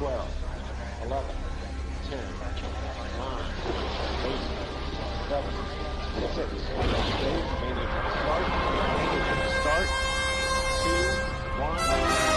12, 11, 10, 9, 8, 7, 6, Dave, remaining start, start, 2, 1.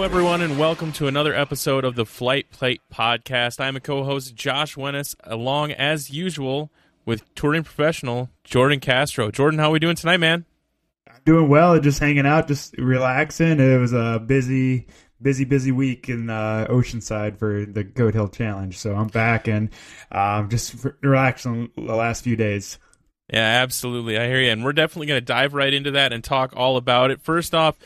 Hello, everyone, and welcome to another episode of the Flight Plate Podcast. I'm a co-host, Josh Wennis, along as usual with touring professional Jordan Castro. Jordan, how are we doing tonight, man? I'm doing well, just hanging out, just relaxing. It was a busy, busy, busy week in uh, Oceanside for the Goat Hill Challenge. So I'm back and um, just relaxing the last few days. Yeah, absolutely. I hear you, and we're definitely going to dive right into that and talk all about it. First off,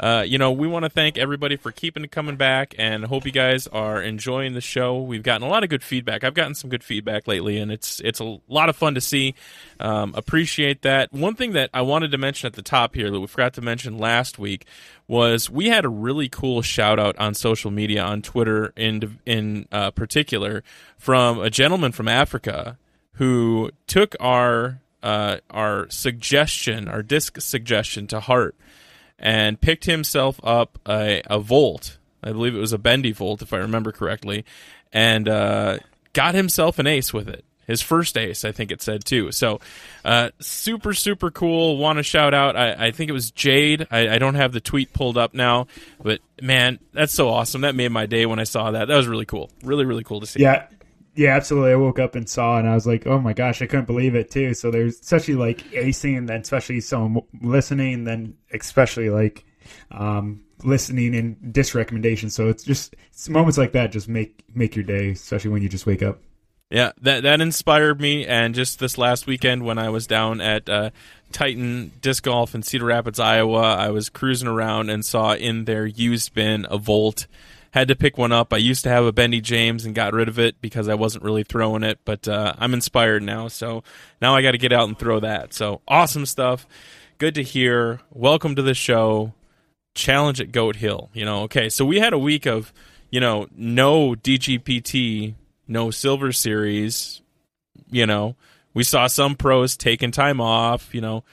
uh, you know, we want to thank everybody for keeping coming back and hope you guys are enjoying the show. We've gotten a lot of good feedback. I've gotten some good feedback lately, and it's it's a lot of fun to see. Um, appreciate that. One thing that I wanted to mention at the top here that we forgot to mention last week was we had a really cool shout out on social media on Twitter in in uh, particular from a gentleman from Africa who took our uh, our suggestion, our disc suggestion to heart and picked himself up a, a Volt. I believe it was a bendy Volt, if I remember correctly, and uh, got himself an ace with it. His first ace, I think it said too. So, uh, super, super cool. Want to shout out? I, I think it was Jade. I, I, don't have the tweet pulled up now, but man, that's so awesome. That made my day when I saw that. That was really cool. Really, really cool to see. Yeah. Yeah, absolutely. I woke up and saw, and I was like, "Oh my gosh!" I couldn't believe it too. So there's especially like acing, and then especially someone listening, and then especially like um, listening and disc recommendations. So it's just it's moments like that just make make your day, especially when you just wake up. Yeah, that that inspired me, and just this last weekend when I was down at uh, Titan Disc Golf in Cedar Rapids, Iowa, I was cruising around and saw in their used bin a Volt had to pick one up. I used to have a Bendy James and got rid of it because I wasn't really throwing it, but uh, I'm inspired now. So now I got to get out and throw that. So awesome stuff. Good to hear. Welcome to the show. Challenge at Goat Hill. You know, okay. So we had a week of, you know, no DGPT, no Silver Series. You know, we saw some pros taking time off. You know,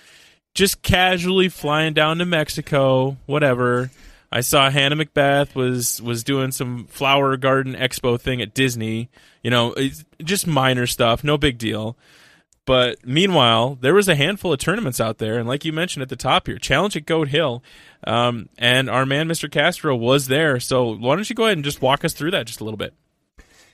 just casually flying down to Mexico, whatever. I saw Hannah McBeth was was doing some flower garden expo thing at Disney. You know, just minor stuff, no big deal. But meanwhile, there was a handful of tournaments out there, and like you mentioned at the top here, Challenge at Goat Hill, um, and our man Mr. Castro was there. So why don't you go ahead and just walk us through that just a little bit?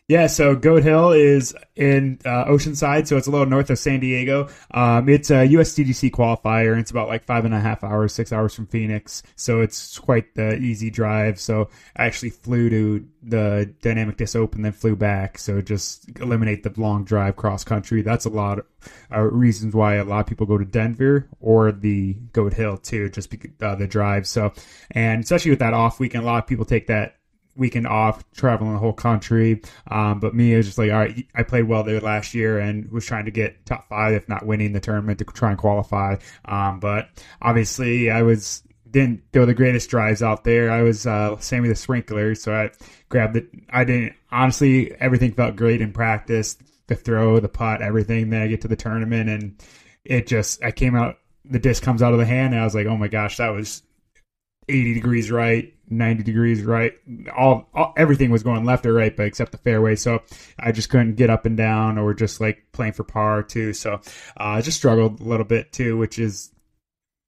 Yeah, so Goat Hill is in uh, Oceanside, so it's a little north of San Diego. Um, it's a USDGC qualifier, and it's about like five and a half hours, six hours from Phoenix. So it's quite the easy drive. So I actually flew to the Dynamic Disc Open, then flew back. So just eliminate the long drive cross country. That's a lot of uh, reasons why a lot of people go to Denver or the Goat Hill too, just because uh, the drive. So, and especially with that off weekend, a lot of people take that weekend off traveling the whole country. Um, but me, was just like, all right, I played well there last year and was trying to get top five, if not winning the tournament to try and qualify. Um, but obviously, I was didn't throw the greatest drives out there. I was uh, Sammy the Sprinkler, so I grabbed it. I didn't honestly. Everything felt great in practice. The throw, the putt, everything. Then I get to the tournament and it just I came out. The disc comes out of the hand, and I was like, oh my gosh, that was 80 degrees right 90 degrees right? All, all, everything was going left or right but except the fairway. So i just couldn't get up and down or just like playing for par too. So uh, i just struggled a little bit too which is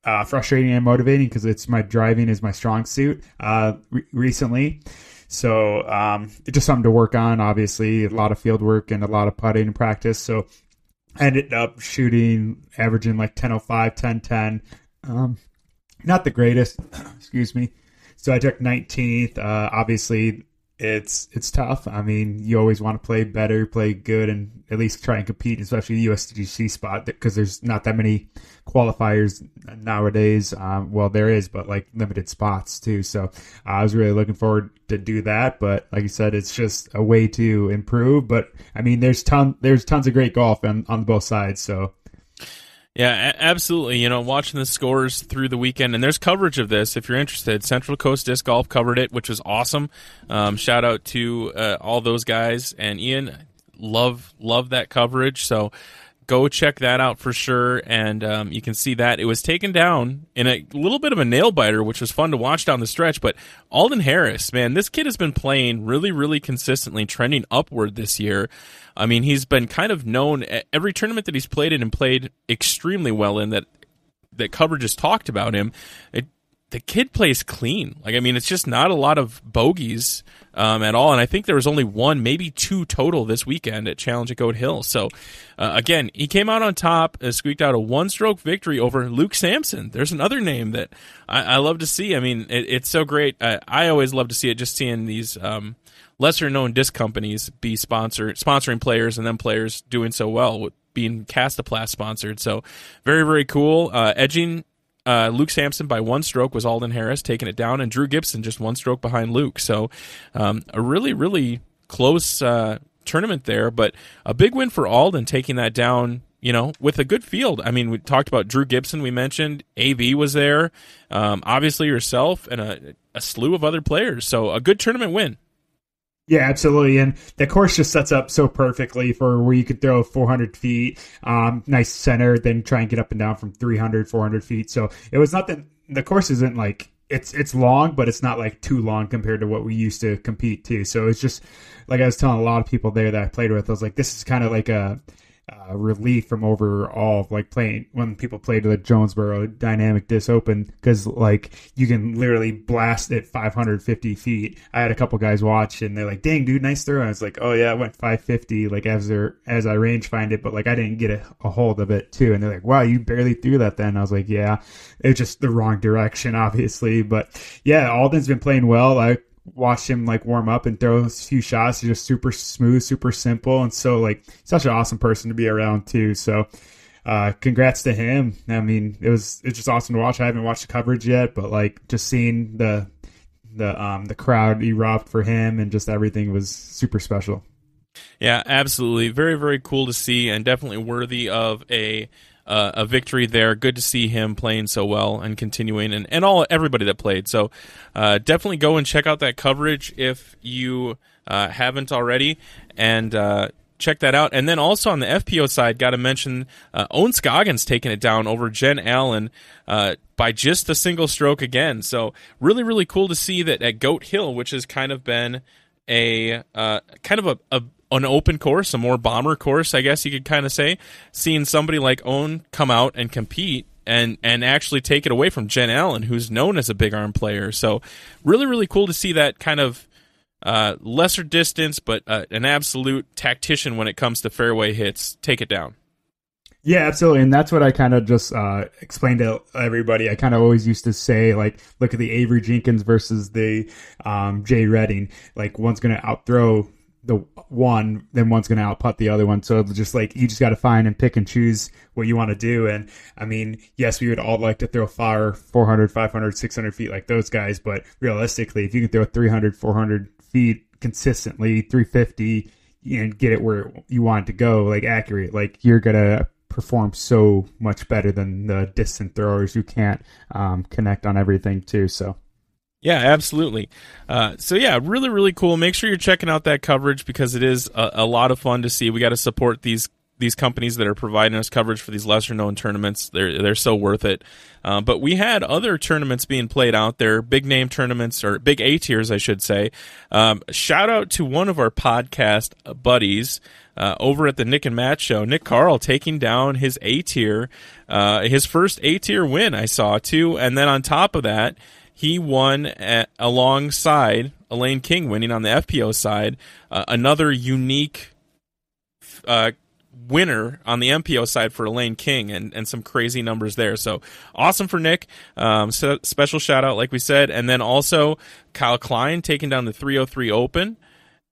uh, frustrating and motivating because it's my driving is my strong suit uh, re- recently. So um, just something to work on obviously. A lot of field work and a lot of putting practice. So i ended up shooting averaging like 1005 1010 um, not the greatest. Excuse me. So I took 19th. Uh, obviously, it's it's tough. I mean, you always want to play better, play good, and at least try and compete, especially the USDGC spot, because there's not that many qualifiers nowadays. Um, well, there is, but like limited spots too. So I was really looking forward to do that. But like you said, it's just a way to improve. But I mean, there's ton there's tons of great golf on on both sides. So Yeah, absolutely. You know, watching the scores through the weekend, and there's coverage of this if you're interested. Central Coast Disc Golf covered it, which was awesome. Um, shout out to uh, all those guys and Ian. Love love that coverage. So go check that out for sure. And um, you can see that it was taken down in a little bit of a nail biter, which was fun to watch down the stretch. But Alden Harris, man, this kid has been playing really, really consistently, trending upward this year. I mean, he's been kind of known at every tournament that he's played in and played extremely well in that that coverage has talked about him. It, the kid plays clean. Like I mean, it's just not a lot of bogeys um, at all. And I think there was only one, maybe two total this weekend at Challenge at Goat Hill. So uh, again, he came out on top, uh, squeaked out a one-stroke victory over Luke Samson. There's another name that I, I love to see. I mean, it, it's so great. Uh, I always love to see it. Just seeing these. Um, lesser known disc companies be sponsor sponsoring players and then players doing so well with being Kastaplast sponsored. So very, very cool. Uh, edging uh, Luke Samson by one stroke was Alden Harris taking it down, and Drew Gibson just one stroke behind Luke. So um, a really, really close uh, tournament there, but a big win for Alden taking that down. You know, with a good field. I mean, we talked about Drew Gibson. We mentioned AV was there, um, obviously yourself, and a, a slew of other players. So a good tournament win. Yeah, absolutely. And the course just sets up so perfectly for where you could throw 400 feet, um, nice center, then try and get up and down from 300, 400 feet. So it was not that the course isn't like it's it's long, but it's not like too long compared to what we used to compete to. So it's just like I was telling a lot of people there that I played with, I was like, this is kind of like a uh, relief from overall like playing when people played the Jonesboro Dynamic Disc Open because like you can literally blast it 550 feet. I had a couple guys watch and they're like, "Dang, dude, nice throw!" And I was like, "Oh yeah, I went 550 like as there as I range find it, but like I didn't get a, a hold of it too." And they're like, "Wow, you barely threw that." Then I was like, "Yeah, it's just the wrong direction, obviously." But yeah, Alden's been playing well. I watch him like warm up and throw a few shots. He's just super smooth, super simple, and so like such an awesome person to be around too. So, uh, congrats to him. I mean, it was it's just awesome to watch. I haven't watched the coverage yet, but like just seeing the the um the crowd erupt for him and just everything was super special. Yeah, absolutely. Very very cool to see and definitely worthy of a uh, a victory there. Good to see him playing so well and continuing, and, and all everybody that played. So uh, definitely go and check out that coverage if you uh, haven't already, and uh, check that out. And then also on the FPO side, got to mention uh, Ohn Scoggins taking it down over Jen Allen uh, by just a single stroke again. So really, really cool to see that at Goat Hill, which has kind of been a uh, kind of a, a an open course, a more bomber course, I guess you could kind of say. Seeing somebody like Ohn come out and compete and and actually take it away from Jen Allen, who's known as a big arm player. So really, really cool to see that kind of uh, lesser distance, but uh, an absolute tactician when it comes to fairway hits. Take it down. Yeah, absolutely, and that's what I kind of just uh, explained to everybody. I kind of always used to say, like, look at the Avery Jenkins versus the um, Jay Reading. Like, one's going to outthrow the one, then one's going to output the other one. So just like you just got to find and pick and choose what you want to do. And I mean, yes, we would all like to throw far 400, 500, 600 feet like those guys, but realistically, if you can throw 300, 400 feet consistently, 350, and get it where you want it to go, like accurate, like you're gonna perform so much better than the distant throwers who can't um, connect on everything too. So. Yeah, absolutely. Uh, so yeah, really, really cool. Make sure you're checking out that coverage because it is a, a lot of fun to see. We got to support these these companies that are providing us coverage for these lesser known tournaments. They're they're so worth it. Uh, but we had other tournaments being played out there, big name tournaments or big A tiers, I should say. Um, shout out to one of our podcast buddies. Uh, over at the Nick and Matt show, Nick Carl taking down his A tier, uh, his first A tier win I saw too, and then on top of that, he won at, alongside Elaine King winning on the FPO side. Uh, another unique uh, winner on the MPO side for Elaine King and, and some crazy numbers there. So awesome for Nick. Um, so special shout out, like we said. And then also Kyle Klein taking down the 303 Open.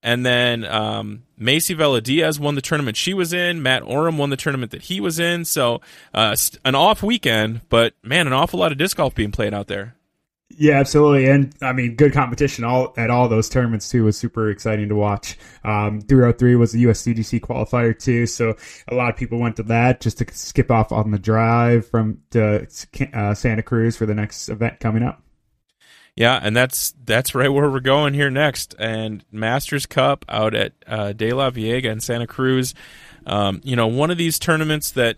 And then um, Macie Velediaz won the tournament she was in. Matt Orum won the tournament that he was in. So uh, an off weekend, but man, an awful lot of disc golf being played out there. Yeah, absolutely, and I mean, good competition all at all those tournaments too was super exciting to watch. Um, 303 was the USDGC qualifier too, so a lot of people went to that just to skip off on the drive from to uh, Santa Cruz for the next event coming up. Yeah, and that's that's right where we're going here next. And Masters Cup out at uh, DeLaveaga in Santa Cruz. Um, you know, one of these tournaments that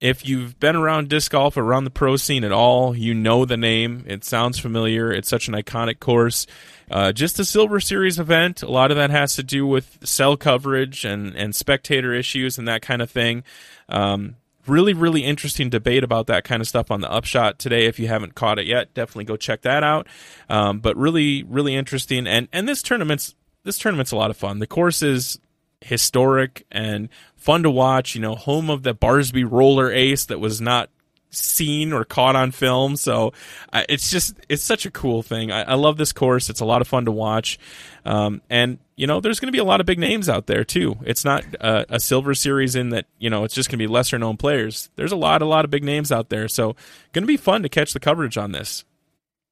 if you've been around disc golf around the pro scene at all, you know the name. It sounds familiar. It's such an iconic course. Uh, just a Silver Series event. A lot of that has to do with cell coverage and, and spectator issues and that kind of thing. Um, really, really interesting debate about that kind of stuff on the Upshot today. If you haven't caught it yet, definitely go check that out. Um, but really, really interesting. And and this tournament's this tournament's a lot of fun. The course is historic and fun to watch. You know, home of the Barsby roller ace that was not seen or caught on film. So uh, it's just it's such a cool thing. I, I, love this course. It's a lot of fun to watch, um, and you know there's going to be a lot of big names out there too. It's not a, a, silver series in that you know it's just going to be lesser known players. There's a lot a lot of big names out there. So going to be fun to catch the coverage on this.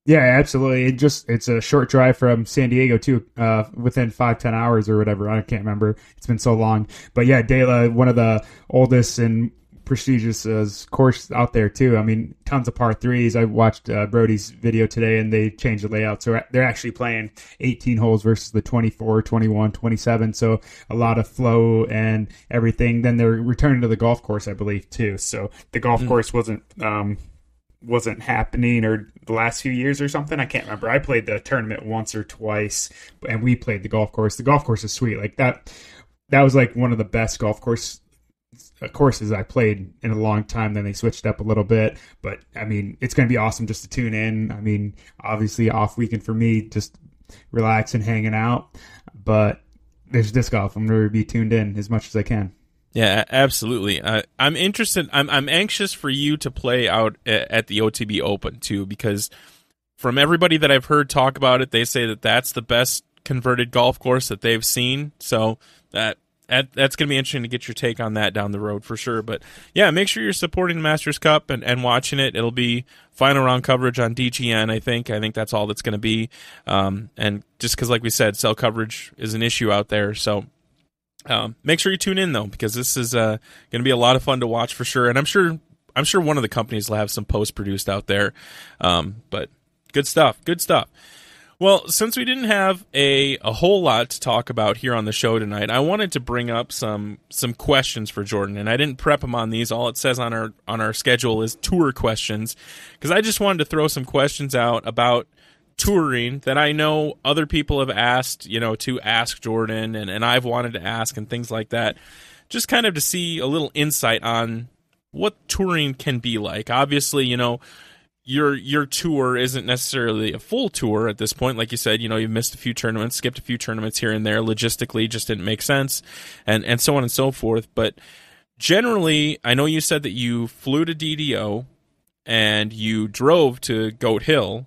Yeah, absolutely. It just it's a short drive from San Diego too, uh, within five ten hours or whatever. I can't remember. It's been so long. But yeah, De La, one of the oldest and prestigious uh, course out there too. I mean, tons of par threes. I watched uh, Brody's video today, and they changed the layout, so they're actually playing 18 holes versus the 24, 21, 27. So a lot of flow and everything. Then they're returning to the golf course, I believe, too. So the golf mm. course wasn't. Um, wasn't happening or the last few years or something. I can't remember. I played the tournament once or twice and we played the golf course. The golf course is sweet. Like that that was like one of the best golf course uh, courses I played in a long time. Then they switched up a little bit, but I mean, it's going to be awesome just to tune in. I mean, obviously off weekend for me, just relaxing, hanging out, but there's disc golf. I'm going to be tuned in as much as I can. Yeah, absolutely. Uh, I'm interested. I'm I'm anxious for you to play out at the OTB Open too, because from everybody that I've heard talk about it, they say that that's the best converted golf course that they've seen. So that, that that's going to be interesting to get your take on that down the road for sure. But yeah, make sure you're supporting the Masters Cup and, and watching it. It'll be final round coverage on DGN. I think. I think that's all that's going to be. Um, and just because, like we said, cell coverage is an issue out there, so um, make sure you tune in though, because this is uh, going to be a lot of fun to watch for sure. And I'm sure I'm sure one of the companies will have some post produced out there. Um, but good stuff. Good stuff. Well, since we didn't have a, a whole lot to talk about here on the show tonight, I wanted to bring up some some questions for Jordan, and I didn't prep him on these. All it says on our on our schedule is tour questions, because I just wanted to throw some questions out about touring that I know other people have asked, you know, to ask Jordan and, and I've wanted to ask and things like that. Just kind of to see a little insight on what touring can be like. Obviously, you know, your your tour isn't necessarily a full tour at this point. Like you said, you know, you've missed a few tournaments, skipped a few tournaments here and there. Logistically, just didn't make sense, and and so on and so forth. But generally, I know you said that you flew to DDO and you drove to Goat Hill.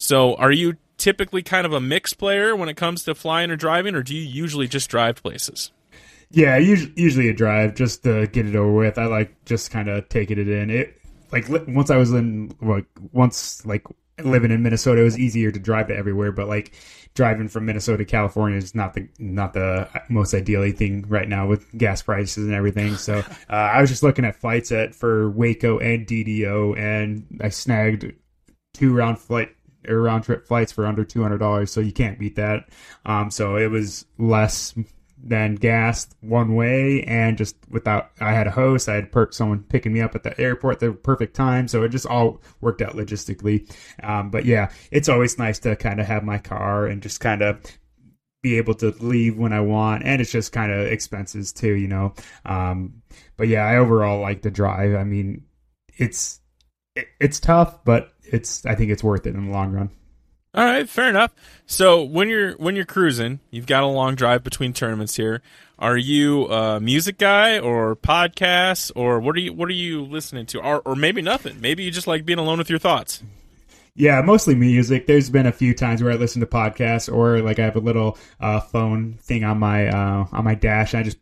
So, are you typically kind of a mixed player when it comes to flying or driving, or do you usually just drive places? Yeah, usually, usually a drive just to get it over with. I like just kind of taking it in. It like once I was in like once like living in Minnesota, it was easier to drive to everywhere. But like driving from Minnesota to California is not the not the most ideal thing right now with gas prices and everything. So uh, I was just looking at flights at for Waco and DDO, and I snagged two round flight or round trip flights for under two hundred dollars. So you can't beat that. Um, so it was less than gas one way and just without I had a host, I had someone picking me up at the airport the perfect time, so it just all worked out logistically. Um, but yeah, it's always nice to kind of have my car and just kind of be able to leave when I want, and it's just kind of expenses too, you know. Um, but yeah, I overall like to drive. I mean, it's it, it's tough, but it's I think it's worth it in the long run. All right, fair enough. So when you're when you're cruising, you've got a long drive between tournaments here. Are you a music guy or podcasts or what are you what are you listening to? Or or maybe nothing. Maybe you just like being alone with your thoughts. Yeah, mostly music. There's been a few times where I listen to podcasts or like I have a little uh, phone thing on my uh, on my dash. And I just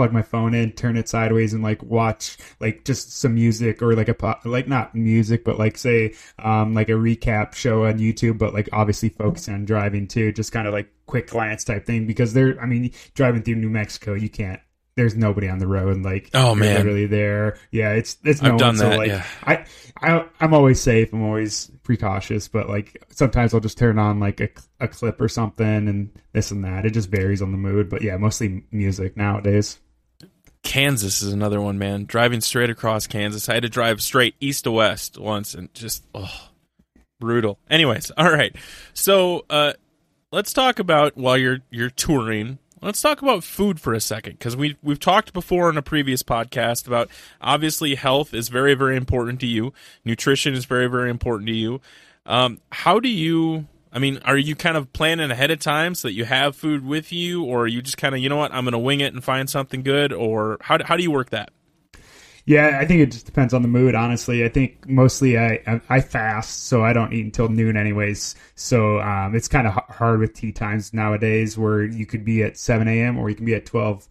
plug my phone in, turn it sideways, and like watch like just some music or like a po- like not music, but like say um like a recap show on YouTube, but like obviously focusing on driving too, just kind of like quick glance type thing because they're I mean driving through New Mexico, you can't. There's nobody on the road, like Oh, man. literally there. Yeah, it's it's no I've done one, so, that, like, yeah. I, I I'm always safe. I'm always precautious, but like sometimes I'll just turn on like a, a clip or something and this and that. It just varies on the mood, but yeah, mostly music nowadays. Kansas is another one, man. Driving straight across Kansas. I had to drive straight east to west once and just oh brutal. Anyways, all right. So uh let's talk about while you're you're touring. Let's talk about food for a second because we we've talked before in a previous podcast about obviously health is very very important to you. Nutrition is very very important to you. Um, how do you? I mean, are you kind of planning ahead of time so that you have food with you, or are you just kind of you know what I'm going to wing it and find something good, or how do- how do you work that? Yeah, I think it just depends on the mood. Honestly, I think mostly I I, fast, so I don't eat until noon, anyways. So um, it's kind of hard with tea times nowadays, where you could be at seven a.m. or you can be at twelve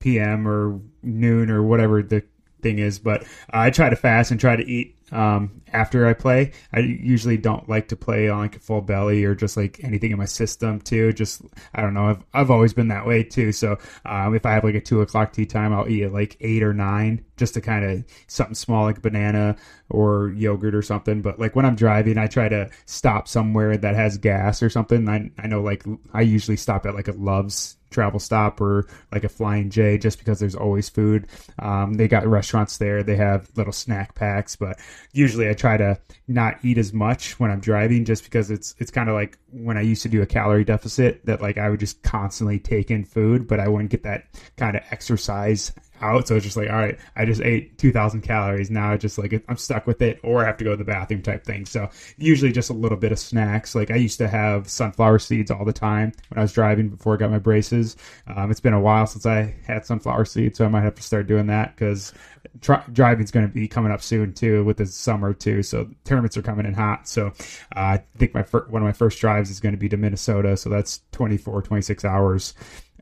p.m. or noon or whatever the thing is. But I try to fast and try to eat um, after I play. I usually don't like to play on like a full belly or just like anything in my system too. Just I don't know. I've I've always been that way too. So um, if I have like a two o'clock tea time, I'll eat at like eight or nine just to kind of something small like banana or yogurt or something. But like when I'm driving, I try to stop somewhere that has gas or something. I I know like I usually stop at like a Love's travel stop or like a Flying J just because there's always food. Um, they got restaurants there. They have little snack packs, but usually I try to not eat as much when I'm driving just because it's it's kind of like when I used to do a calorie deficit that like I would just constantly take in food, but I wouldn't get that kind of exercise out. So it's just like, all right, I just ate 2,000 calories. Now it's just like I'm stuck with it, or I have to go to the bathroom type thing. So usually just a little bit of snacks. Like I used to have sunflower seeds all the time when I was driving before I got my braces. Um, it's been a while since I had sunflower seeds, so I might have to start doing that because tri- driving's going to be coming up soon too with the summer too. So tournaments are coming in hot. So uh, I think my fir- one of my first drives is going to be to Minnesota. So that's 24, 26 hours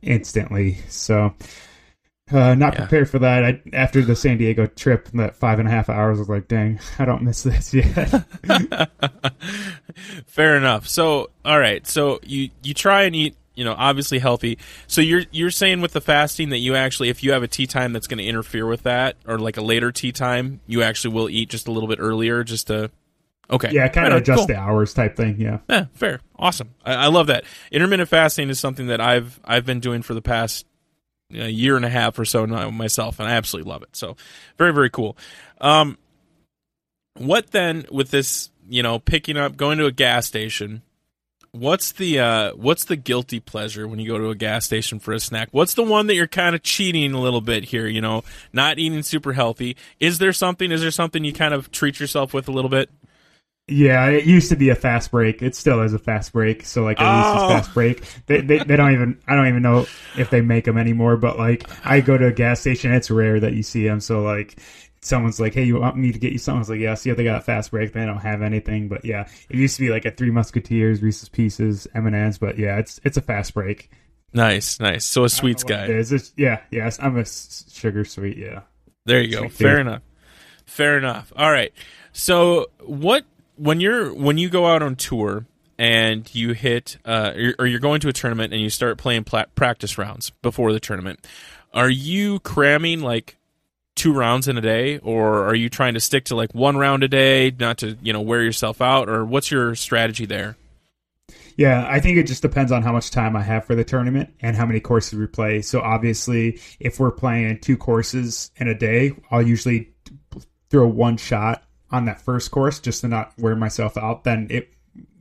instantly. So uh, not Yeah. prepared for that. I, after the San Diego trip, that five and a half hours, I was like, dang, I don't miss this yet. Fair enough. So, all right. So you you try and eat, you know, obviously healthy. So you're you're saying with the fasting that you actually, if you have a tea time that's going to interfere with that, or like a later tea time, you actually will eat just a little bit earlier, just to. Okay. yeah, kind Right of on. adjust Cool. the hours type thing. Yeah. Yeah, fair, awesome. I, I love that. Intermittent fasting is something that I've I've been doing for the past uh, year and a half or so now myself, and I absolutely love it. So very very cool. Um, what then with this? You know, picking up, going to a gas station. What's the uh, what's the guilty pleasure when you go to a gas station for a snack? What's the one that you're kind of cheating a little bit here? You know, not eating super healthy. Is there something? Is there something you kind of treat yourself with a little bit? Yeah, it used to be a fast break. It still is a fast break. So like at least Oh. it's fast break. They, they they don't even I don't even know if they make them anymore. But like I go to a gas station, it's rare that you see them. So like someone's like, "Hey, you want me to get you something?" I was like, "Yeah." See if they got a fast break. They don't have anything. But yeah, it used to be like a Three Musketeers, Reese's Pieces, M and M's. But yeah, it's it's a fast break. Nice, nice. So a sweets I don't know what guy. it is. It's, yeah, yes, I'm a sugar sweet. Yeah. There you go. Sweet Fair tooth. enough. Fair enough. All right. So what when you're when you go out on tour and you hit uh, or- you're going to a tournament and you start playing pla- practice rounds before the tournament, are you cramming like two rounds in a day, or are you trying to stick to like one round a day, not to you know wear yourself out, or what's your strategy there? Yeah, I think it just depends on how much time I have for the tournament and how many courses we play. So obviously, if we're playing two courses in a day, I'll usually throw one shot on that first course just to not wear myself out. Then it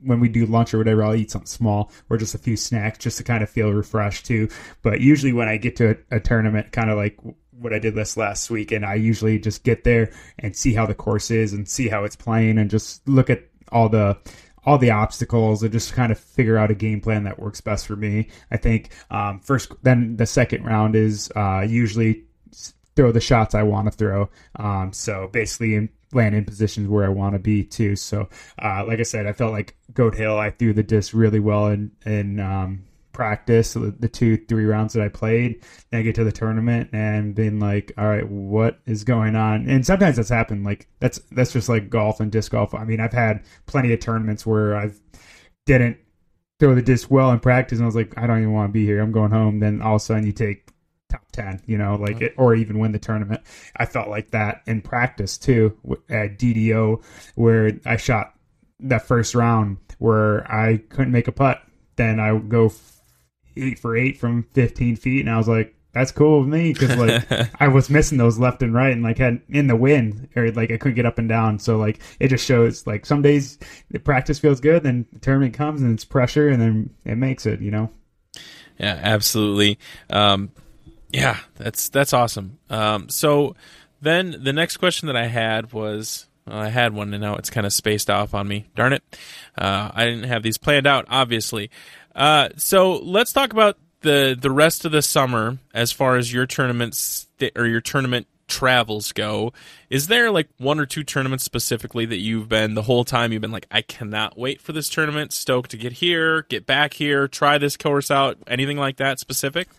when we do lunch or whatever, I'll eat something small or just a few snacks just to kind of feel refreshed too. But usually when I get to a, a tournament, kind of like what I did this last week, and I usually just get there and see how the course is and see how it's playing and just look at all the all the obstacles and just kind of figure out a game plan that works best for me. I think um, first, then the second round is uh, usually throw the shots I want to throw. Um, so basically, land in positions where I want to be too. So, uh, like I said, I felt like Goat Hill, I threw the disc really well in in um, practice the, two three rounds that I played. Then I get to the tournament and been like, all right, what is going on? And sometimes that's happened. Like that's that's just like golf and disc golf. I mean, I've had plenty of tournaments where I've didn't throw the disc well in practice, and I was like, I don't even want to be here. I'm going home. Then all of a sudden, you take top 10 you know like it or even win the tournament i felt like that in practice too at ddo where i shot that first round where i couldn't make a putt then i would go eight for eight from 15 feet and i was like that's cool with me because like I was missing those left and right and like had in the wind or like I couldn't get up and down. So like it just shows like some days the practice feels good, then the tournament comes and it's pressure and then it makes it, you know. Yeah, absolutely. Um, yeah, that's that's awesome. Um, so then the next question that I had was well, I had one and now it's kind of spaced off on me. Darn it. Uh, I didn't have these planned out, obviously. Uh, so let's talk about the the rest of the summer as far as your tournaments or your tournament travels go. Is there like one or two tournaments specifically that you've been the whole time you've been like, I cannot wait for this tournament, stoked to get here, get back here, try this course out, anything like that specific?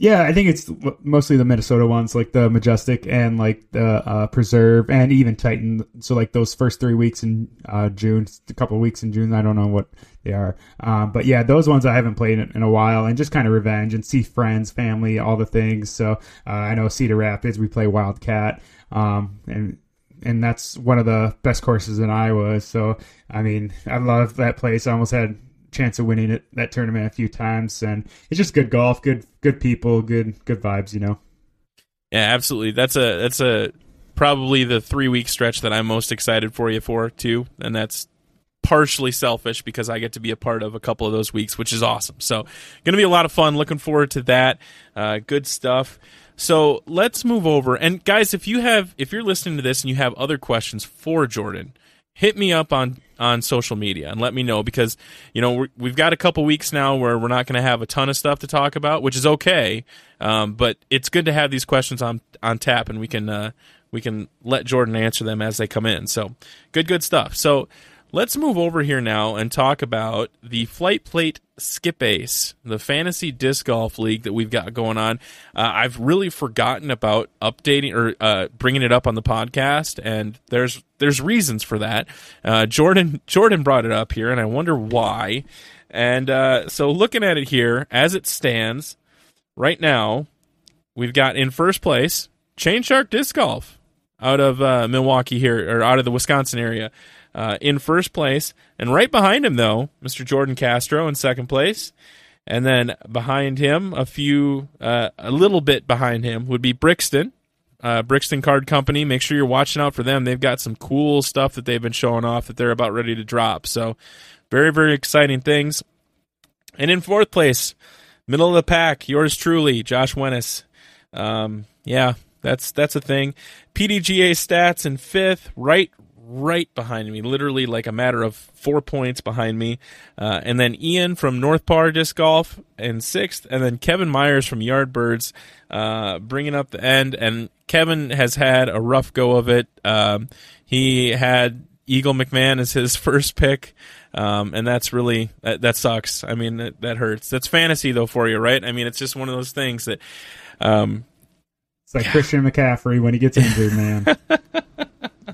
Yeah, I think it's mostly the Minnesota ones, like the Majestic and like the uh, Preserve and even Titan. So like those first three weeks in uh, June, a couple of weeks in June, I don't know what they are, uh, but yeah, those ones I haven't played in, in, a while, and just kind of revenge and see friends, family, all the things. So uh, I know Cedar Rapids, we play Wildcat, um, and and that's one of the best courses in Iowa. So I mean, I love that place. I almost had chance of winning it that tournament a few times, and it's just good golf, good good people, good good vibes, you know. Yeah, absolutely. That's a that's a probably the three week stretch that I'm most excited for you for too, and that's partially selfish because I get to be a part of a couple of those weeks, which is awesome. So, going to be a lot of fun. Looking forward to that. Uh, good stuff. So let's move over. And guys, if you have, if you're listening to this and you have other questions for Jordan, hit me up on on social media and let me know because you know we have got a couple weeks now where we're not going to have a ton of stuff to talk about, which is okay. Um, but it's good to have these questions on on tap and we can uh, we can let Jordan answer them as they come in. So good, good stuff. So Let's move over here now and talk about the Flight Plate SkipAce, the fantasy disc golf league that we've got going on. Uh, I've really forgotten about updating or uh, bringing it up on the podcast, and there's there's reasons for that. Uh, Jordan Jordan brought it up here, and I wonder why. And uh, so, looking at it here as it stands right now, we've got in first place Chain Shark Disc Golf out of uh, Milwaukee here or out of the Wisconsin area uh, in first place. And right behind him, though, Mr. Jordan Castro in second place. And then behind him, a few, uh, a little bit behind him, would be Brixton, uh, Brixton Card Company. Make sure you're watching out for them. They've got some cool stuff that they've been showing off that they're about ready to drop. So, very, very exciting things. And in fourth place, middle of the pack, yours truly, Josh Wennis. Um, yeah, that's that's a thing. PDGA stats in fifth, right right behind me, literally like a matter of four points behind me. Uh, and then Ian from North Par Disc Golf in sixth, and then Kevin Myers from Yardbirds uh, bringing up the end. And Kevin has had a rough go of it. Um, he had Eagle McMahon as his first pick. Um, and that's really that, that sucks. I mean, that, that, hurts. That's fantasy though for you, right? I mean, it's just one of those things that. Um, it's like Christian McCaffrey when he gets injured, man.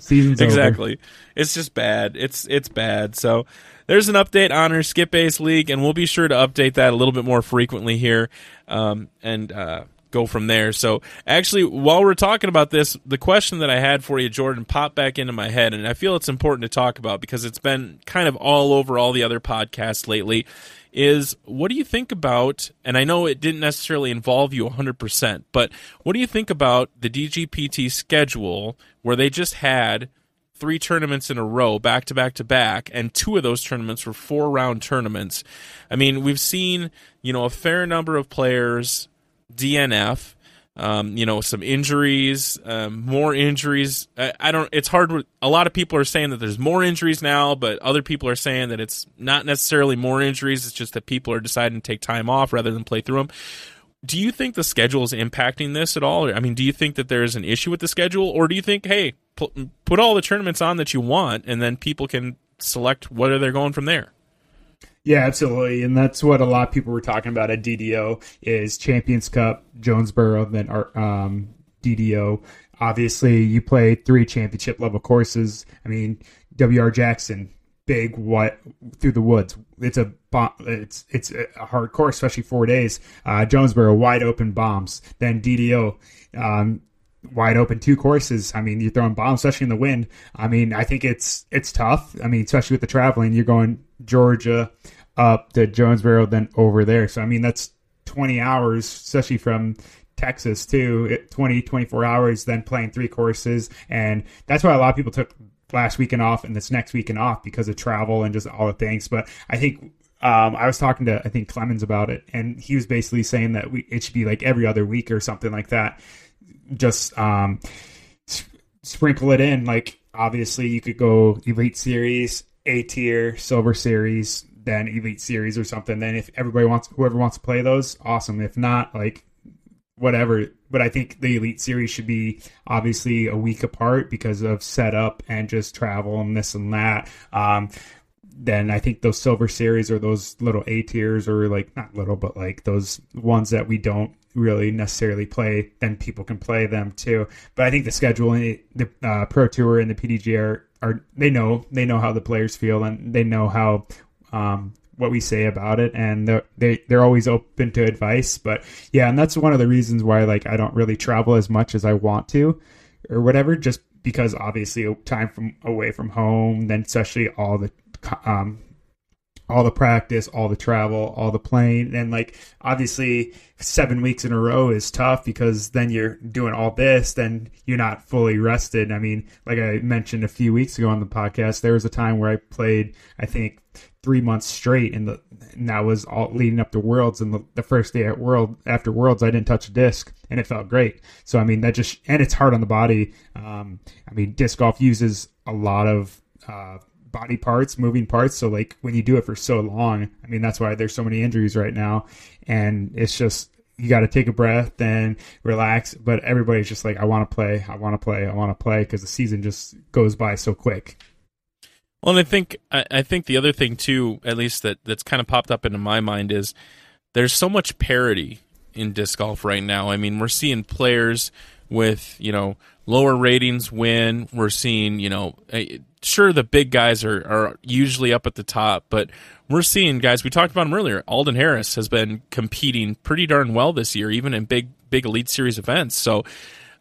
Season's exactly. Over. It's just bad. It's it's bad. So there's an update on our SkipAce League, and we'll be sure to update that a little bit more frequently here, um, and uh, go from there. So actually, while we're talking about this, the question that I had for you, Jordan, popped back into my head, and I feel it's important to talk about because it's been kind of all over all the other podcasts lately is what do you think about, and I know it didn't necessarily involve you 100%, but what do you think about the DGPT schedule where they just had three tournaments in a row, back to back to back, and two of those tournaments were four round tournaments? I mean, we've seen, you know, a fair number of players DNF um, you know, some injuries, um, more injuries. I, I, don't. It's hard. A lot of people are saying that there's more injuries now, but other people are saying that it's not necessarily more injuries. It's just that people are deciding to take time off rather than play through them. Do you think the schedule is impacting this at all? I mean, do you think that there's an issue with the schedule, or do you think, hey, put all the tournaments on that you want, and then people can select whether they're going from there? Yeah, absolutely, and that's what a lot of people were talking about at DDO is Champions Cup, Jonesboro, then um, DDO. Obviously, you play three championship level courses. I mean, WR Jackson, big what through the woods. It's a it's it's a hard course, especially four days. Uh, Jonesboro, wide open bombs. Then DDO, um, wide open two courses. I mean, you're throwing bombs, especially in the wind. I mean, I think it's it's tough. I mean, especially with the traveling, you're going Georgia up to Jonesboro, then over there. So I mean, that's 20 hours, especially from Texas too. 20, 24 hours, then playing three courses, and that's why a lot of people took last weekend off and this next weekend off because of travel and just all the things. But I think um, I was talking to I think Clemons about it, and he was basically saying that we it should be like every other week or something like that just um, sprinkle it in. Like obviously, you could go Elite Series, A tier, Silver Series, then Elite Series or something. Then if everybody wants, whoever wants to play those, awesome. If not, like whatever. But I think the Elite Series should be obviously a week apart because of setup and just travel and this and that. Um, then I think those silver series or those little A tiers or like not little, but like those ones that we don't really necessarily play, then people can play them too. But I think the schedule, the uh, Pro Tour and the PDGA are, they know they know how the players feel and they know how um, what we say about it, and they're, they they're always open to advice. But yeah, and that's one of the reasons why like I don't really travel as much as I want to, or whatever, just because obviously time from away from home, then especially all the um, all the practice, all the travel, all the playing, and like obviously seven weeks in a row is tough because then you're doing all this, then you're not fully rested. I mean, like I mentioned a few weeks ago on the podcast, there was a time where I played, I think, three months straight, and, the, and that was all leading up to Worlds. And the, the first day at World after Worlds, I didn't touch a disc, and it felt great. So I mean, that just and it's hard on the body. Um, I mean, disc golf uses a lot of uh, body parts, moving parts. So like when you do it for so long, I mean that's why there's so many injuries right now, and it's just you got to take a breath and relax. But everybody's just like, I want to play, I want to play, I want to play because the season just goes by so quick. Well, and I think I, I think the other thing too, at least that that's kind of popped up into my mind is there's so much parity in disc golf right now. I mean, we're seeing players with you know lower ratings win. We're seeing you know sure the big guys are, are usually up at the top, but we're seeing guys we talked about him earlier. Alden Harris has been competing pretty darn well this year, even in big big elite series events. So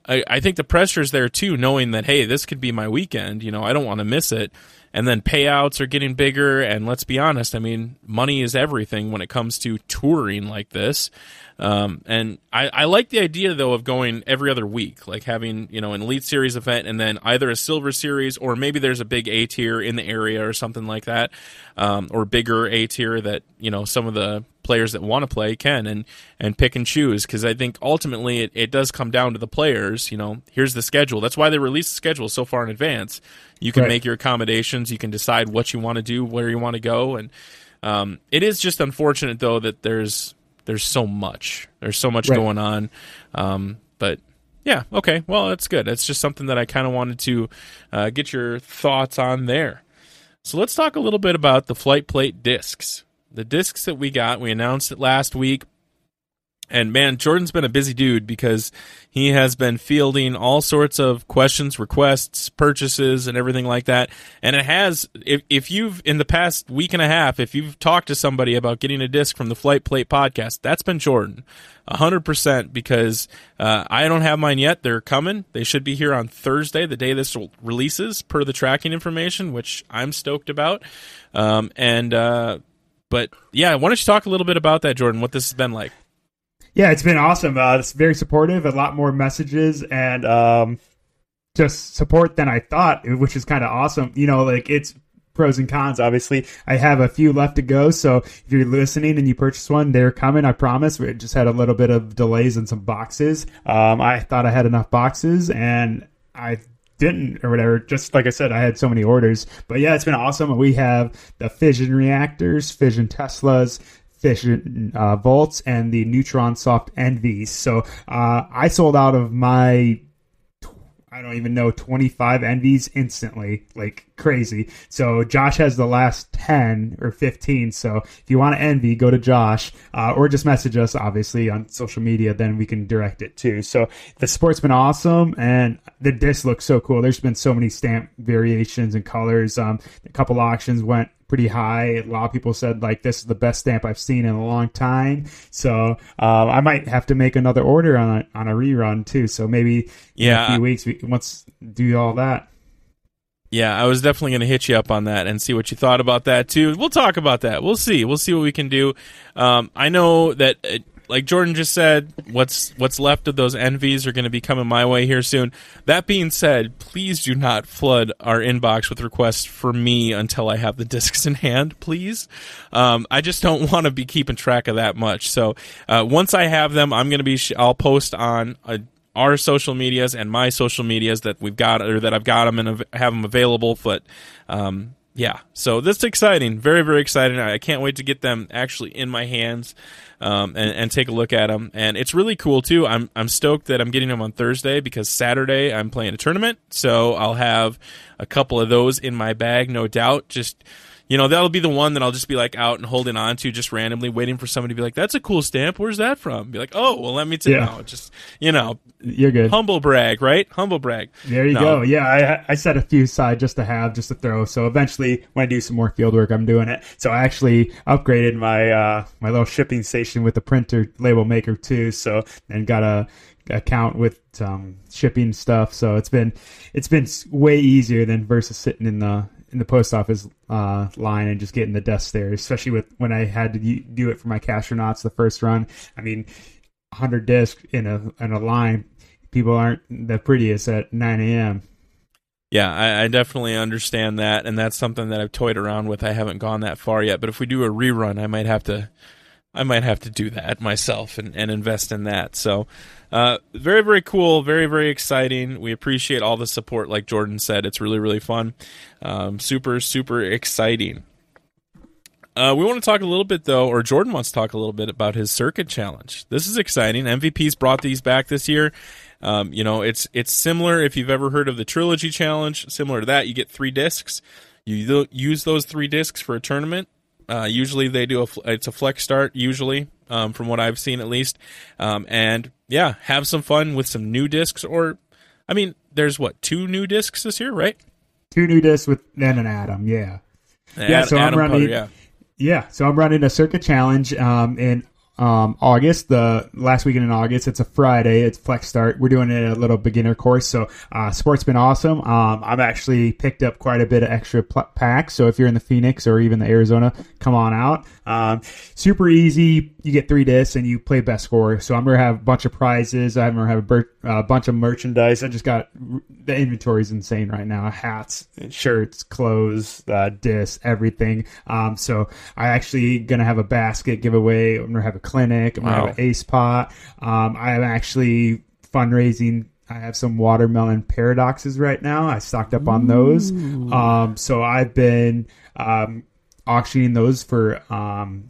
I, I think the pressure is there too, knowing that hey, this could be my weekend. You know, I don't want to miss it. And then payouts are getting bigger, and let's be honest. I mean, money is everything when it comes to touring like this. Um, and I, I, like the idea though of going every other week, like having you know an elite series event and then either a silver series or maybe there's a big A tier in the area or something like that, um, or bigger A tier that you know some of the players that want to play can and and pick and choose because I think ultimately it, it does come down to the players. You know, here's the schedule. That's why they release the schedule so far in advance. You can right. make your accommodations. You can decide what you want to do, where you want to go, and um, it is just unfortunate though that there's there's so much. There's so much right. going on. Um, but yeah, okay. Well, that's good. That's just something that I kind of wanted to uh, get your thoughts on there. So let's talk a little bit about the flight plate discs. The discs that we got, we announced it last week. And man, Jordan's been a busy dude because he has been fielding all sorts of questions, requests, purchases, and everything like that. And it has, if, if you've, in the past week and a half, if you've talked to somebody about getting a disc from the Flight Plate podcast, that's been Jordan. 100% because uh, I don't have mine yet. They're coming. They should be here on Thursday, the day this releases, per the tracking information, which I'm stoked about. Um, and, uh, but yeah, why don't you talk a little bit about that, Jordan, what this has been like? Yeah, it's been awesome. Uh, it's very supportive. A lot more messages and um, just support than I thought, which is kind of awesome. You know, like it's pros and cons. Obviously, I have a few left to go. So if you're listening and you purchase one, they're coming. I promise. We just had a little bit of delays in some boxes. Um, I thought I had enough boxes, and I didn't or whatever. Just like I said, I had so many orders. But yeah, it's been awesome. We have the fission reactors, fission Teslas, fission uh, volts and the neutron soft envies. So uh, I sold out of my I don't even know, 25 envies instantly, like crazy. So Josh has the last 10 or 15. So if you want to envy, go to Josh uh, or just message us, obviously, on social media. Then we can direct it too. So the sport's been awesome and the disc looks so cool. There's been so many stamp variations and colors. Um, a couple auctions went pretty high. A lot of people said like this is the best stamp I've seen in a long time. So uh, I might have to make another order on a, on a rerun too. So maybe Yeah, in a few weeks we once do all that. Yeah, I was definitely going to hit you up on that and see what you thought about that too. We'll talk about that. We'll see. We'll see what we can do. Um, I know that, uh, like Jordan just said, what's what's left of those envies are going to be coming my way here soon. That being said, please do not flood our inbox with requests for me until I have the discs in hand. Please, um, I just don't want to be keeping track of that much. So uh, once I have them, I'm going to be. Sh- I'll post on a our social medias and my social medias that we've got or that I've got them and av- have them available. But um, yeah, so this is exciting, very very exciting. I can't wait to get them actually in my hands um, and, and take a look at them. And it's really cool too. I'm I'm stoked that I'm getting them on Thursday because Saturday I'm playing a tournament, so I'll have a couple of those in my bag, no doubt. Just you know, that'll be the one that I'll just be like out and holding on to just randomly, waiting for somebody to be like, "That's a cool stamp. Where's that from?" Be like, "Oh, well, let me tell Yeah. you." Just you know, You're good. humble brag, right? Humble brag. There you No. go. Yeah, I, I set a few aside just to have, just to throw. So eventually, when I do some more field work, I'm doing it. So I actually upgraded my uh, my little shipping station with the printer label maker too. So and got a account with um, shipping stuff. So it's been it's been way easier than versus sitting in the in the post office uh, line and just getting the desk there. Especially with when I had to do it for my Castronauts the first run. I mean, 100 discs in a in a line. People aren't the prettiest at 9 a.m. Yeah, I, I definitely understand that, and that's something that I've toyed around with. I haven't gone that far yet, but if we do a rerun, I might have to, I might have to do that myself and, and invest in that. So, uh, very very cool, very very exciting. We appreciate all the support, like Jordan said. It's really really fun, um, super super exciting. Uh, we want to talk a little bit though, or Jordan wants to talk a little bit about his circuit challenge. This is exciting. MVP's brought these back this year. Um, you know, it's it's similar if you've ever heard of the trilogy challenge. Similar to that, you get three discs. You use those three discs for a tournament. Uh, usually they do a it's a flex start. Usually, um, from what I've seen at least, um, and yeah, have some fun with some new discs. Or, I mean, there's what two new discs this year, right? Two new discs with then an Atom. Yeah. Yeah, Ad- so I'm Adam running- Putter, yeah. Yeah, so I'm running a circuit challenge um, in um, August, the last weekend in August. It's a Friday. It's flex start. We're doing a little beginner course. So uh, sport's been awesome. Um, I've actually picked up quite a bit of extra pl- packs. So if you're in the Phoenix or even the Arizona, come on out. Um, super easy. You get three discs and you play best score. So I'm gonna have a bunch of prizes. I'm gonna have a uh, bunch of merchandise. I just got the inventory is insane right now. Hats, shirts, clothes, uh, discs, everything. Um, so I actually gonna have a basket giveaway. I'm gonna have a clinic. I'm gonna have an ace pot. Um, I'm actually fundraising. I have some watermelon paradoxes right now. I stocked up on those. Um, so I've been um, auctioning those for um,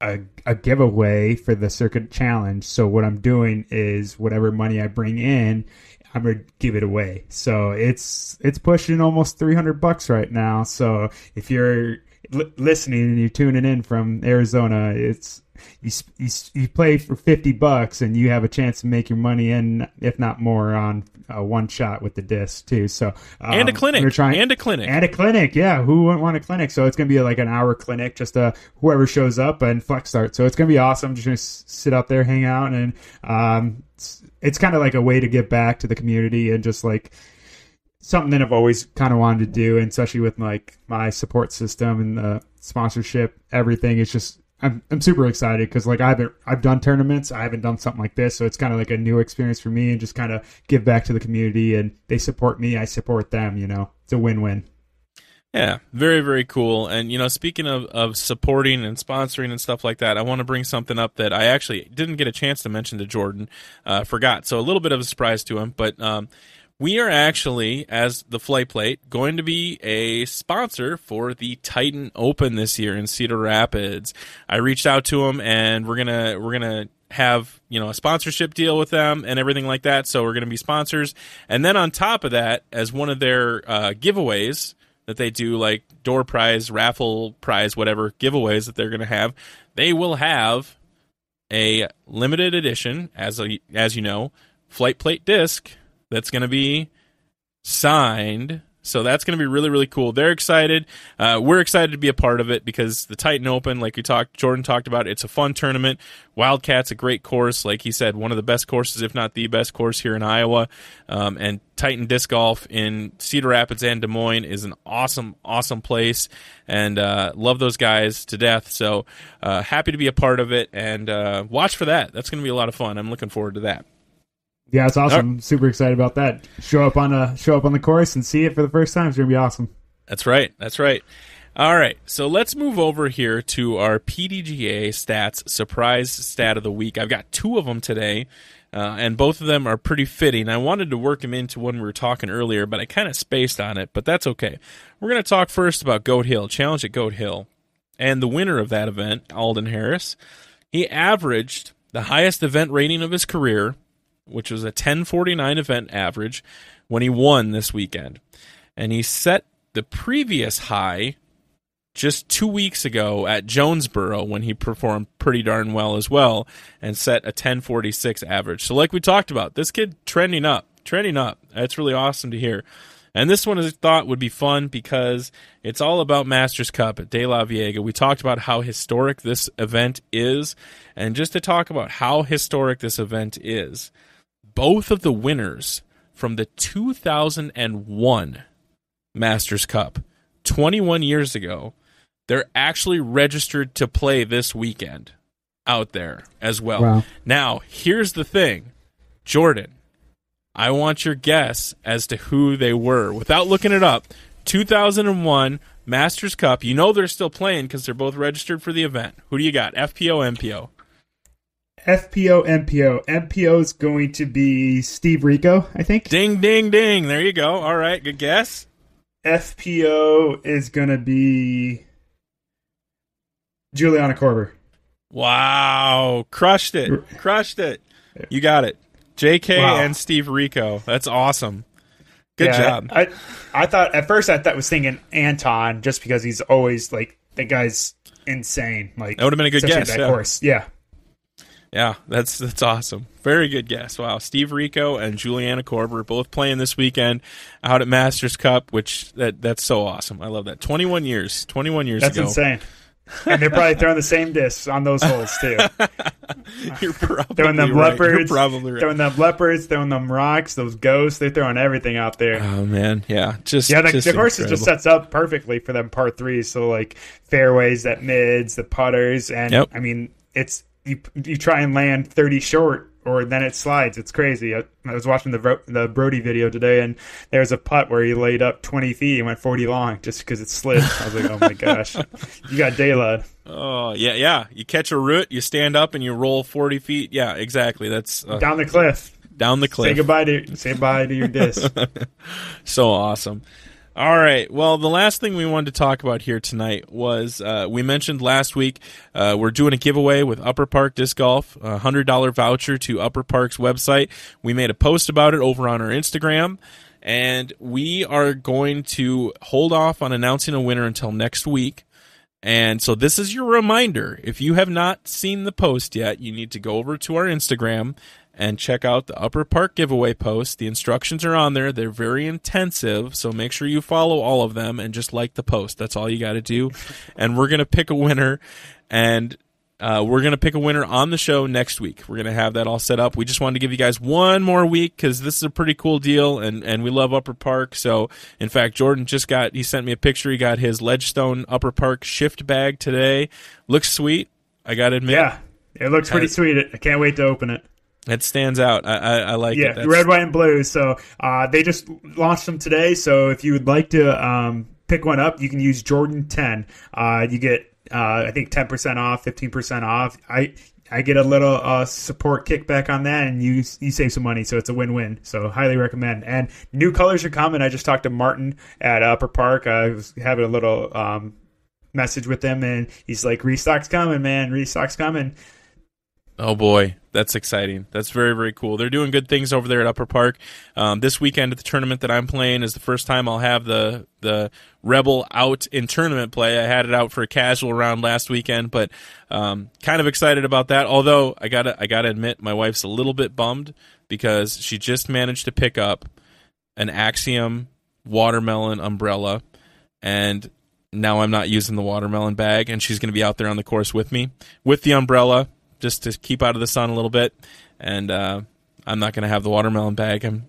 a, a giveaway for the circuit challenge. So what I'm doing is whatever money I bring in, I'm gonna give it away. So it's it's pushing almost 300 bucks right now. So if you're li- listening and you're tuning in from Arizona, it's you, you, you play for 50 bucks and you have a chance to make your money in, if not more, on uh, one shot with the disc too. So um, and a clinic, we're trying and a clinic. and a clinic, yeah. Who wouldn't want a clinic? So it's gonna be like an hour clinic, just uh whoever shows up and flex start. So it's gonna be awesome. Just gonna sit out there, hang out, and um, it's, it's kind of like a way to give back to the community and just like something that I've always kind of wanted to do, and especially with like my support system and the sponsorship, everything. It's just I'm I'm super excited because like I haven't I've done tournaments, I haven't done something like this, so it's kind of like a new experience for me, and just kind of give back to the community, and they support me, I support them. You know, it's a win-win. Yeah, very very cool. And you know, speaking of of supporting and sponsoring and stuff like that, I want to bring something up that I actually didn't get a chance to mention to Jordan. Uh, forgot, so a little bit of a surprise to him. But um, we are actually, as the Flight Plate, going to be a sponsor for the Titan Open this year in Cedar Rapids. I reached out to them, and we're gonna we're gonna have you know a sponsorship deal with them and everything like that. So we're to be sponsors, and then on top of that, as one of their uh, giveaways that they do, like door prize, raffle prize, whatever giveaways that they're to have, they will have a limited edition, as a, as you know, flight plate disc that's going to be signed so that's going to be really, really cool. They're excited. Uh, we're excited to be a part of it because the Titan Open, like we talked, Jordan talked about, it's a fun tournament. Wildcat's a great course, like he said, one of the best courses, if not the best course here in Iowa. Um, and Titan Disc Golf in Cedar Rapids and Des Moines is an awesome, awesome place, and uh, love those guys to death. So uh, happy to be a part of it, and uh, watch for that. That's going to be a lot of fun. I'm looking forward to that. Yeah, it's awesome. Super excited about that. Show up on a show up on the course and see it for the first time. It's gonna be awesome. That's right. That's right. All right, so let's move over here to our PDGA stats surprise stat of the week. I've got two of them today, uh, and both of them are pretty fitting. I wanted to work them into when we were talking earlier, but I kind of spaced on it, but that's okay. We're going to talk first about Goat Hill, Challenge at Goat Hill, and the winner of that event, Alden Harris. He averaged the highest event rating of his career which was a 1049 event average when he won this weekend. And he set the previous high just two weeks ago at Jonesboro when he performed pretty darn well as well and set a 1046 average. So, like we talked about, this kid trending up, trending up. That's really awesome to hear. And this one I thought would be fun because it's all about Masters Cup at DeLaveaga. We talked about how historic this event is, and just to talk about how historic this event is, both of the winners from the 2001 Masters Cup 21 years ago, they're actually registered to play this weekend out there as well. Wow. Now, here's the thing Jordan, I want your guess as to who they were without looking it up. 2001 Masters Cup. You know they're still playing because they're both registered for the event. Who do you got? FPO, MPO? FPO MPO. MPO is going to be Steve Rico, I think. Ding, ding, ding. There you go. All right, good guess. FPO is going to be Juliana Korver. Wow, crushed it, crushed it. You got it. JK wow. and Steve Rico. That's awesome. Good yeah, job. I, I thought at first I thought was thinking Anton just because he's always like the guy's insane. Like that would have been a good guess. That yeah. course, yeah. Yeah, that's that's awesome. Very good guess. Wow, Steve Rico and Juliana Korver both playing this weekend out at Masters Cup, which that that's so awesome. I love that. Twenty one years, twenty one years that's ago. That's insane. and they're probably throwing the same discs on those holes too. You're probably throwing them right. leopards, You're probably right. throwing them leopards, throwing them rocks, those ghosts. They're throwing everything out there. Oh man, yeah, just yeah. The, just the course just sets up perfectly for them par three. So like fairways, that mids, the putters, and yep. I mean it's you you try and land 30 short or then it slides. It's crazy. I, I was watching the the Brodie video today, and there's a putt where he laid up 20 feet and went 40 long just because it slid. I was like, oh my gosh, you got Daylad. Oh yeah, yeah. You catch a root, you stand up, and you roll 40 feet. Yeah, exactly. That's uh, down the cliff. Down the cliff. Say goodbye to say bye to your disc. so awesome. All right. Well, the last thing we wanted to talk about here tonight was uh, we mentioned last week uh, we're doing a giveaway with Upper Park Disc Golf, a hundred dollar voucher to Upper Park's website. We made a post about it over on our Instagram, and we are going to hold off on announcing a winner until next week. And so this is your reminder. If you have not seen the post yet, you need to go over to our Instagram and check out the Upper Park giveaway post. The instructions are on there. They're very intensive, so make sure you follow all of them and just like the post. That's all you got to do. and we're going to pick a winner and uh, we're going to pick a winner on the show next week. We're going to have that all set up. We just wanted to give you guys one more week because this is a pretty cool deal, and, and we love Upper Park. So, in fact, Jordan just got, he sent me a picture. He got his Ledgestone Upper Park shift bag today. Looks sweet. I got to admit. Yeah, it looks pretty sweet. I can't wait to open it. It stands out. I, I, I like yeah, it. Yeah, red, white, and blue. So uh, they just launched them today. So if you would like to um, pick one up, you can use Jordan 10. Uh, you get, uh, I think, 10% off, 15% off. I I get a little uh, support kickback on that, and you you save some money, so it's a win win. So highly recommend. And new colors are coming. I just talked to Martin at Upper Park. I was having a little um, message with him, and he's like, "Restock's coming, man. Restock's coming." Oh boy, that's exciting. That's very very cool. They're doing good things over there at Upper Park. Um, this weekend at the tournament that I'm playing is the first time I'll have the the Rebel out in tournament play. I had it out for a casual round last weekend, but um, kind of excited about that. Although I gotta I gotta admit my wife's a little bit bummed because she just managed to pick up an Axiom watermelon umbrella and now I'm not using the watermelon bag, and she's to be out there on the course with me with the umbrella just to keep out of the sun a little bit. And uh, I'm not going to have the watermelon bag. I'm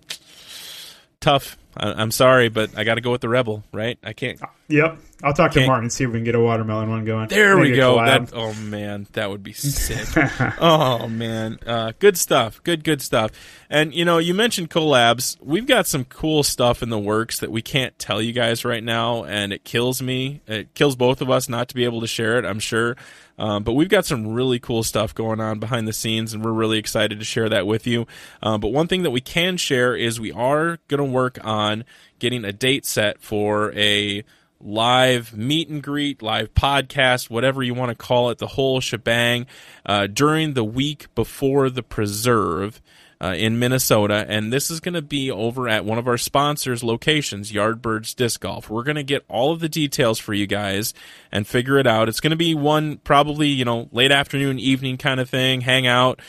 tough. I- am sorry, but I got to go with the Rebel, right? I can't. Yep. I'll talk to Martin and see if we can get a watermelon one going. There we Maybe a go. That, oh man, that would be sick. oh man, uh, good stuff. Good, good stuff. And you know, you mentioned collabs. We've got some cool stuff in the works that we can't tell you guys right now, and it kills me. It kills both of us not to be able to share it. I'm sure. Um, but we've got some really cool stuff going on behind the scenes, and we're really excited to share that with you. Um, but one thing that we can share is we are going to work on getting a date set for a live meet and greet, live podcast, whatever you want to call it, the whole shebang, uh, during the week before the preserve. Uh, in Minnesota, and this is going to be over at one of our sponsors' locations, Yardbirds Disc Golf. We're going to get all of the details for you guys and figure it out. It's going to be one probably you know late afternoon, evening kind of thing. Hang out,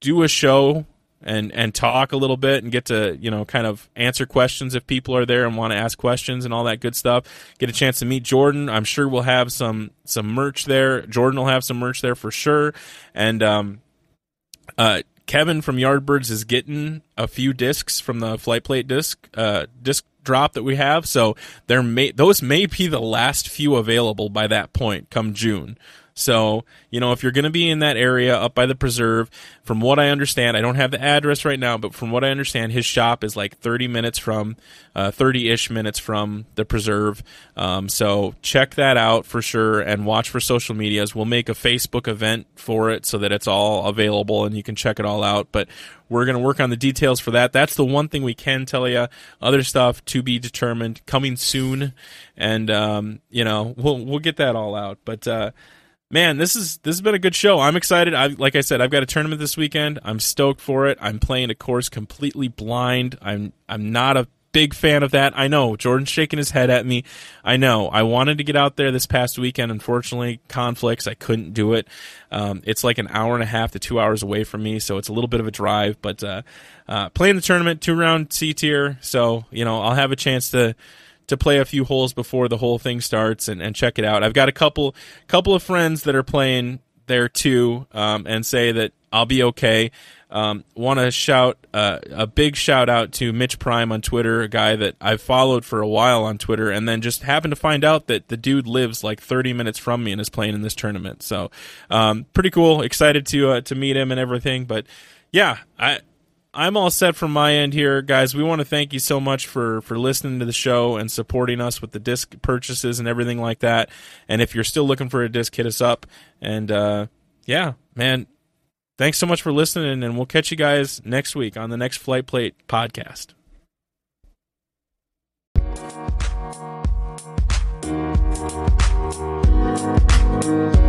do a show, and and talk a little bit and get to you know kind of answer questions if people are there and want to ask questions and all that good stuff get a chance to meet jordan i'm sure we'll have some some merch there jordan will have some merch there for sure and um uh kevin from yardbirds is getting a few discs from the flight plate disc uh disc drop that we have. So there may those may be the last few available by that point come june so, you know, if you're going to be in that area up by the preserve, from what I understand, I don't have the address right now, but from what I understand, his shop is like 30 minutes from, uh, 30 ish minutes from the preserve. Um, so check that out for sure and watch for social medias. We'll make a Facebook event for it so that it's all available and you can check it all out. But we're going to work on the details for that. That's the one thing we can tell you. Other stuff to be determined, coming soon, and um, you know we'll we'll get that all out. But uh, man, this is this has been a good show. I'm excited. I like I said, I've got a tournament this weekend. I'm stoked for it. I'm playing a course completely blind. I'm I'm not a big fan of that. I know Jordan's shaking his head at me. I know. I wanted to get out there this past weekend. Unfortunately, conflicts. I couldn't do it. Um, it's like an hour and a half to two hours away from me, so it's a little bit of a drive. But uh, uh, playing the tournament, two round C tier, so you know I'll have a chance to to play a few holes before the whole thing starts and, and check it out. I've got a couple couple of friends that are playing there too, um, and say that I'll be okay. Um, Want to shout uh, a big shout out to Mitch Prime on Twitter, a guy that I've followed for a while on Twitter, and then just happened to find out that the dude lives like 30 minutes from me and is playing in this tournament. So, um, pretty cool. Excited to uh, to meet him and everything. But yeah, I I'm all set from my end here, guys. We want to thank you so much for for listening to the show and supporting us with the disc purchases and everything like that. And if you're still looking for a disc, hit us up. And uh, yeah, man, thanks so much for listening, and we'll catch you guys next week on the next Flight Plate podcast. Thank